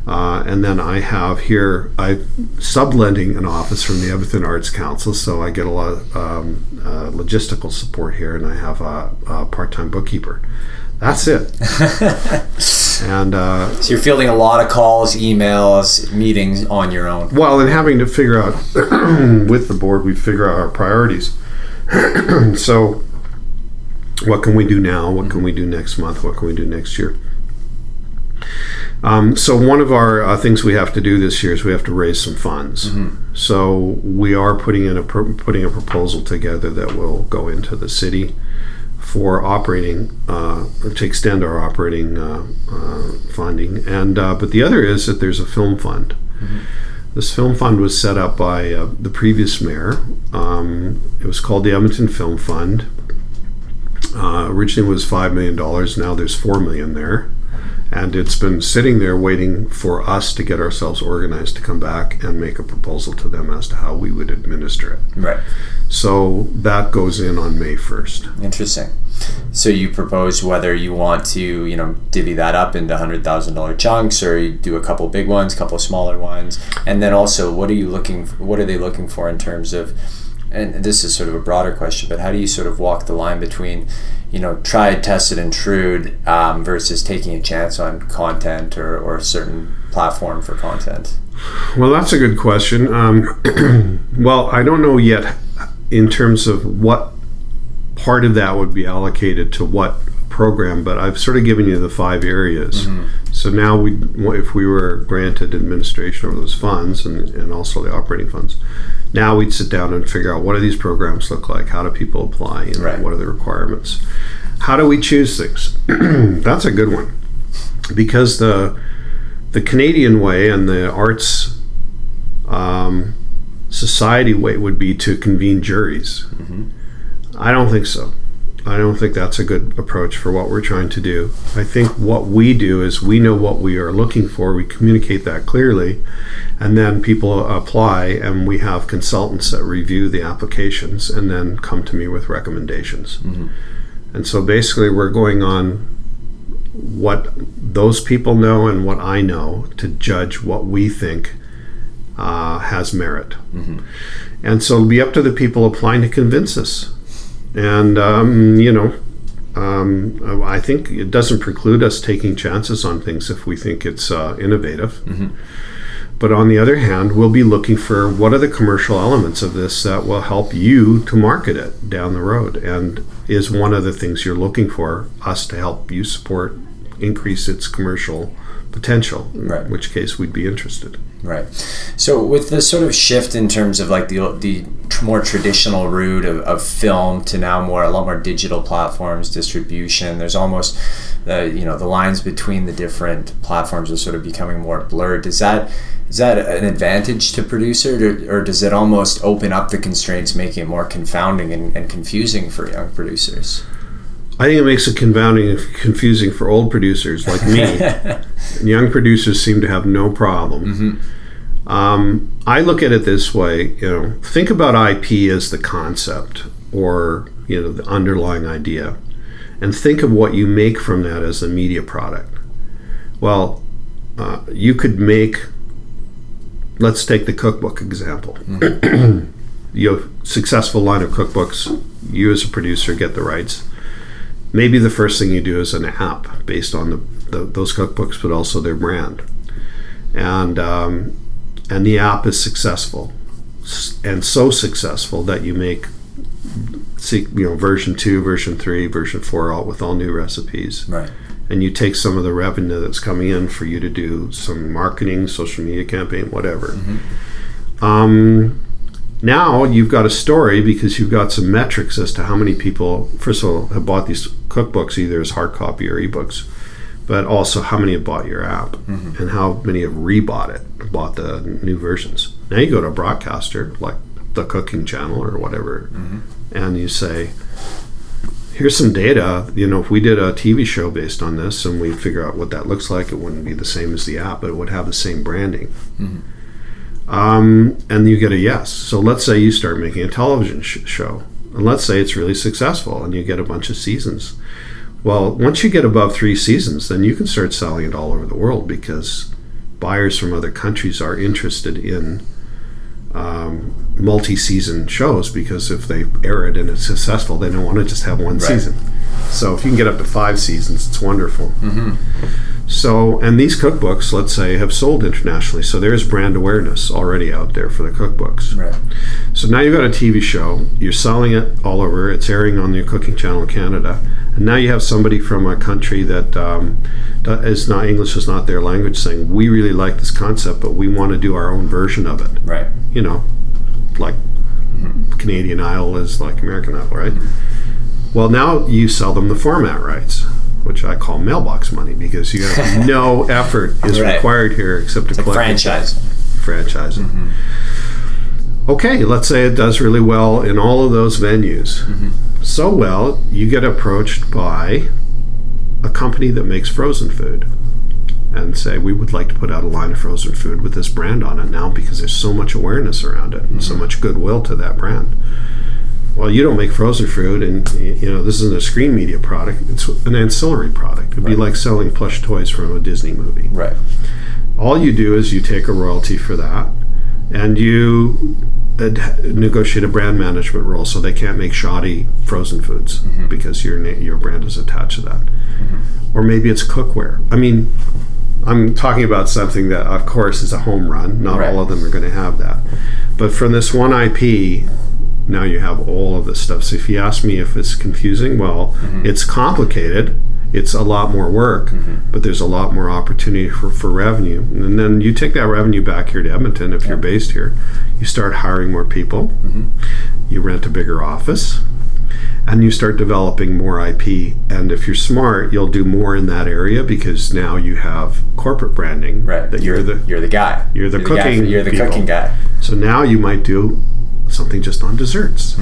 Uh, and then I have here, I sublending an office from the Edmonton Arts Council, so I get a lot of um, uh, logistical support here, and I have a, a part-time bookkeeper. That's it. and uh, So, you're fielding a lot of calls, emails, meetings on your own. well, and having to figure out with the board, we figure out our priorities. so, what can we do now? What can we do next month? What can we do next year? Um, so, one of our uh, things we have to do this year is we have to raise some funds. So, we are putting in a putting a proposal together that will go into the city for operating uh, to extend our operating uh, uh, funding. And uh, but the other is that there's a film fund. This film fund was set up by uh, the previous mayor. Um, it was called the Edmonton Film Fund. Uh, originally it was five million dollars. Now there's four million there, and it's been sitting there waiting for us to get ourselves organized to come back and make a proposal to them as to how we would administer it. Right. So that goes in on May first. Interesting. So you propose whether you want to, you know, divvy that up into hundred thousand dollar chunks, or you do a couple big ones, a couple smaller ones, and then also, what are you looking? For, What are they looking for in terms of? And this is sort of a broader question, but how do you sort of walk the line between, you know, tried, tested, and true um, versus taking a chance on content or, or a certain platform for content? Well, that's a good question. Um, well, I don't know yet in terms of what part of that would be allocated to what program, but I've sort of given you the five areas. So now we, if we were granted administration over those funds and, and also the operating funds, now we'd sit down and figure out what do these programs look like? How do people apply? And Right. what are the requirements? How do we choose things? That's a good one because the the Canadian way and the arts um, society way would be to convene juries. I don't think so. I don't think that's a good approach for what we're trying to do. I think what we do is we know what we are looking for, we communicate that clearly, and then people apply, and we have consultants that review the applications and then come to me with recommendations. And so basically, we're going on what those people know and what I know to judge what we think uh, has merit. And so it'll be up to the people applying to convince us. And, um, you know, um, I think it doesn't preclude us taking chances on things if we think it's uh, innovative. But on the other hand, we'll be looking for what are the commercial elements of this that will help you to market it down the road. And is one of the things you're looking for us to help you support, increase its commercial potential, Right. in which case we'd be interested. Right. So with the sort of shift in terms of like the the tr- more traditional route of, of film to now more a lot more digital platforms distribution, there's almost the you know the lines between the different platforms are sort of becoming more blurred. Does that is that an advantage to producer, or, or does it almost open up the constraints, making it more confounding and, and confusing for young producers? I think it makes it confounding and confusing for old producers like me. Young producers seem to have no problem. Um, I look at it this way, you know, think about IP as the concept or you know the underlying idea, and think of what you make from that as a media product. Well, uh, you could make. Let's take the cookbook example. you have successful line of cookbooks. You as a producer get the rights. Maybe the first thing you do is an app based on the, the those cookbooks, but also their brand, and um, and the app is successful, and so successful that you make, see, you know, version two, version three, version four, all with all new recipes Right. and you take some of the revenue that's coming in for you to do some marketing, social media campaign, whatever. Um, now you've got a story because you've got some metrics as to how many people, first of all, have bought these cookbooks either as hard copy or ebooks, but also how many have bought your app mm-hmm. and how many have rebought it, bought the new versions. Now you go to a broadcaster like the Cooking Channel or whatever, mm-hmm. and you say, here's some data. You know, if we did a TV show based on this and we figure out what that looks like, it wouldn't be the same as the app, but it would have the same branding. Mm-hmm. Um, and you get a yes. So let's say you start making a television sh- show, and let's say it's really successful, and you get a bunch of seasons. Well, once you get above three seasons, then you can start selling it all over the world because buyers from other countries are interested in um, multi-season shows because if they air it and it's successful, they don't want to just have one season. So if you can get up to five seasons, it's wonderful. So, and these cookbooks, let's say, have sold internationally. So there's brand awareness already out there for the cookbooks. Right. So now you've got a TV show, you're selling it all over, it's airing on your cooking channel in Canada, and now you have somebody from a country that um, is not English is not their language saying, "We really like this concept, but we want to do our own version of it." Right. You know, like Canadian Idol is like American Idol, right? Well, now you sell them the format rights, which I call mailbox money because you have no effort is Right. required here except to collect Franchise. franchise. Mm-hmm. Okay, let's say it does really well in all of those venues. Mm-hmm. So well, you get approached by a company that makes frozen food and say, We would like to put out a line of frozen food with this brand on it now because there's so much awareness around it and so mm-hmm. much goodwill to that brand. Well, you don't make frozen food, and you know this isn't a screen media product; it's an ancillary product. It'd be like selling plush toys from a Disney movie. Right. all you do is you take a royalty for that and you negotiate a brand management role so they can't make shoddy frozen foods mm-hmm. because your your brand is attached to that. Mm-hmm. Or maybe it's cookware. I mean i'm talking about something that of course is a home run. Not Right. all of them are going to have that. But from this one ip now you have all of this stuff so if you ask me if it's confusing well mm-hmm. it's complicated it's a lot more work, mm-hmm. but there's a lot more opportunity for, for revenue. And then you take that revenue back here to Edmonton if you're based here. You start hiring more people, mm-hmm. you rent a bigger office, and you start developing more IP. And if you're smart, you'll do more in that area because now you have corporate branding. Right. That you're, the you're the guy. you're the guy cooking for- you're the people. cooking guy. so now you might do something just on desserts.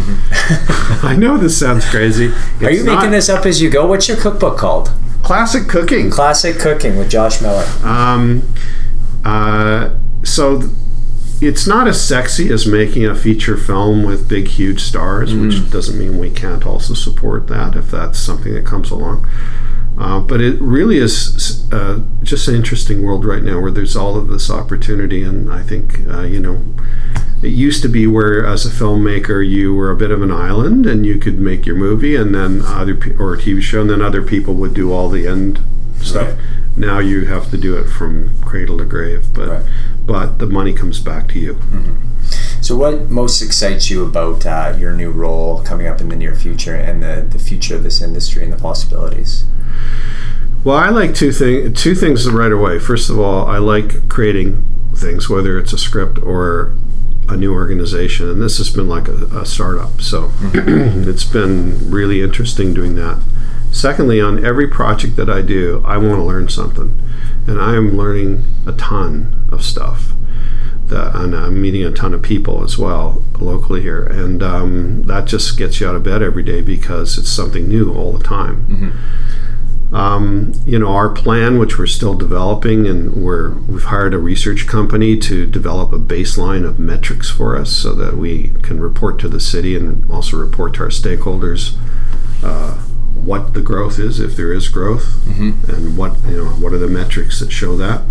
I know this sounds crazy. Mm-hmm. Are you making this up as you go? What's your cookbook called? classic cooking? Classic Cooking with Josh Miller. Um, uh, so th- it's not as sexy as making a feature film with big, huge stars, which doesn't mean we can't also support that if that's something that comes along. Uh, but it really is uh, just an interesting world right now where there's all of this opportunity, and I think uh, you know. It used to be where, as a filmmaker, you were a bit of an island, and you could make your movie, and then other pe- or a TV show, and then other people would do all the end stuff. Right. Now you have to do it from cradle to grave, but Right. but the money comes back to you. So, what most excites you about uh, your new role coming up in the near future and the, the future of this industry and the possibilities? Well, I like two thing two things right away. First of all, I like creating things, whether it's a script or a new organization, and this has been like a, a startup. So it's been really interesting doing that. Secondly, on every project that I do, I want to learn something, and I am learning a ton of stuff. That, and I'm meeting a ton of people as well locally here, and um, that just gets you out of bed every day because it's something new all the time. Mm-hmm. Um, you know, our plan, which we're still developing, and we're we've hired a research company to develop a baseline of metrics for us, so that we can report to the city and also report to our stakeholders uh, what the growth is, if there is growth, Mm-hmm. and what you know what are the metrics that show that.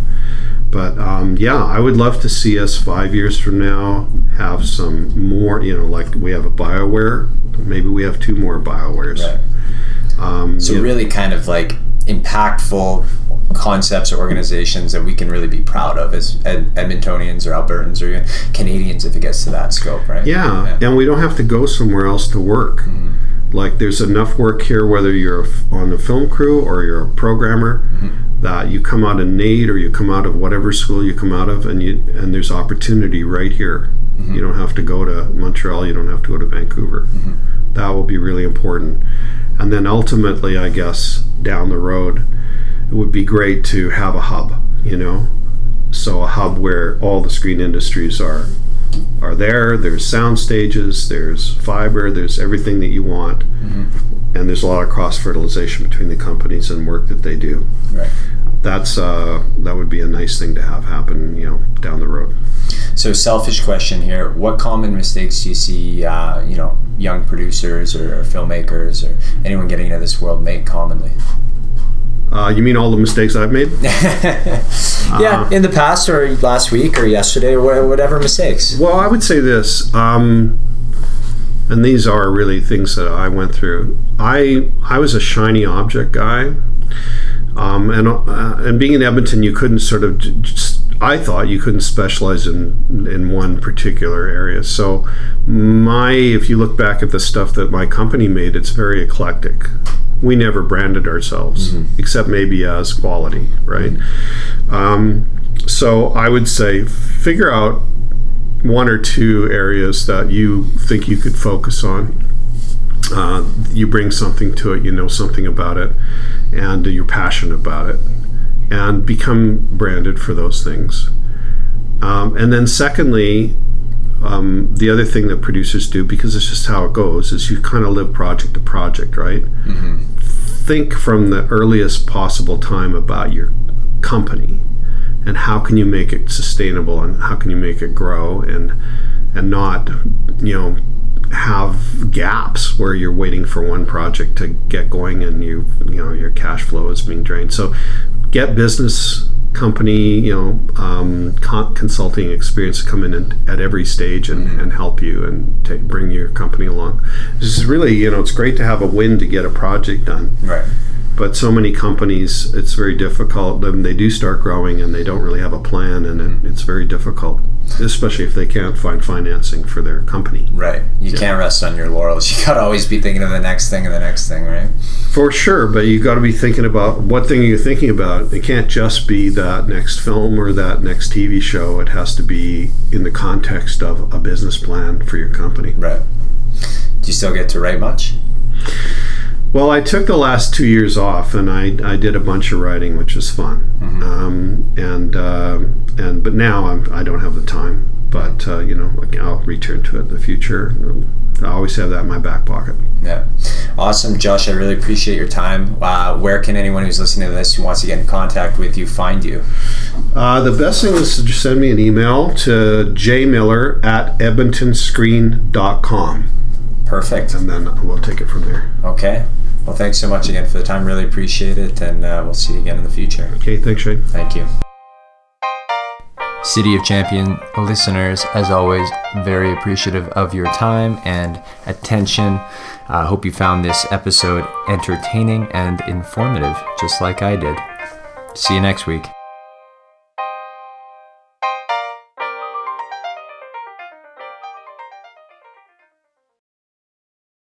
But um, yeah, I would love to see us five years from now have some more. You know, like we have a Bioware. Maybe we have two more Biowares. Right. Um, So know, really kind of like impactful concepts or organizations that we can really be proud of as Ed- Edmontonians or Albertans or even Canadians if it gets to that scope, right? yeah, and we don't have to go somewhere else to work. Like there's enough work here, whether you're on the film crew or you're a programmer, mm-hmm. that you come out of NAIT or you come out of whatever school you come out of, and you and there's opportunity right here. Mm-hmm. You don't have to go to Montreal. You don't have to go to Vancouver. Mm-hmm. That will be really important. And then ultimately, I guess down the road, it would be great to have a hub. You know, so a hub where all the screen industries are are there. There's sound stages, there's fiber, there's everything that you want, and there's a lot of cross fertilization between the companies and work that they do. Right. That's uh, that would be a nice thing to have happen, you know, down the road. So selfish question here: What common mistakes do you see, uh, you know, young producers or, filmmakers or anyone getting into this world make commonly? Uh, you mean all the mistakes I've made? yeah, in the past or last week or yesterday or whatever mistakes. Well, I would say this, um, and these are really things that I went through. I I was a shiny object guy, um, and uh, and being in Edmonton, you couldn't sort of. j- I thought you couldn't specialize in in one particular area. So, my if you look back at the stuff that my company made, it's very eclectic. We never branded ourselves, except maybe as quality, right? Um, so I would say figure out one or two areas that you think you could focus on. Uh, you bring something to it, you know something about it, and you're passionate about it, and become branded for those things. Um, and then, secondly, um, the other thing that producers do, because it's just how it goes, is you kind of live project to project, right? Think from the earliest possible time about your company and how can you make it sustainable and how can you make it grow and and not you know have gaps where you're waiting for one project to get going and you you know your cash flow is being drained so get business company you know um, con- consulting experience to come in and, at every stage and, and help you and take, bring your company along this is really you know it's great to have a win to get a project done Right. but so many companies it's very difficult then they do start growing and they don't really have a plan and it, it's very difficult especially if they can't find financing for their company Right. You can't rest on your laurels. You gotta always be thinking of the next thing and the next thing, right? for sure but you got to be thinking about what thing you're you thinking about it can't just be that next film or that next tv show it has to be in the context of a business plan for your company Right. Do you still get to write much? Well, I took the last two years off, and I, I did a bunch of writing, which was fun. Um, and uh, and but now I'm, I don't have the time. But uh, you know, I'll return to it in the future. I always have that in my back pocket. Yeah. Awesome, Josh. I really appreciate your time. Uh, where can anyone who's listening to this who wants to get in contact with you find you? Uh, the best thing is to just send me an email to jmiller at edmontonscreen.com, Perfect. and then we'll take it from there. Okay. Well, thanks so much again for the time. Really appreciate it, and uh, we'll see you again in the future. Okay, thanks, Shane. Thank you. City of Champion listeners, as always, very appreciative of your time and attention. I hope you found this episode entertaining and informative, just like I did. See you next week.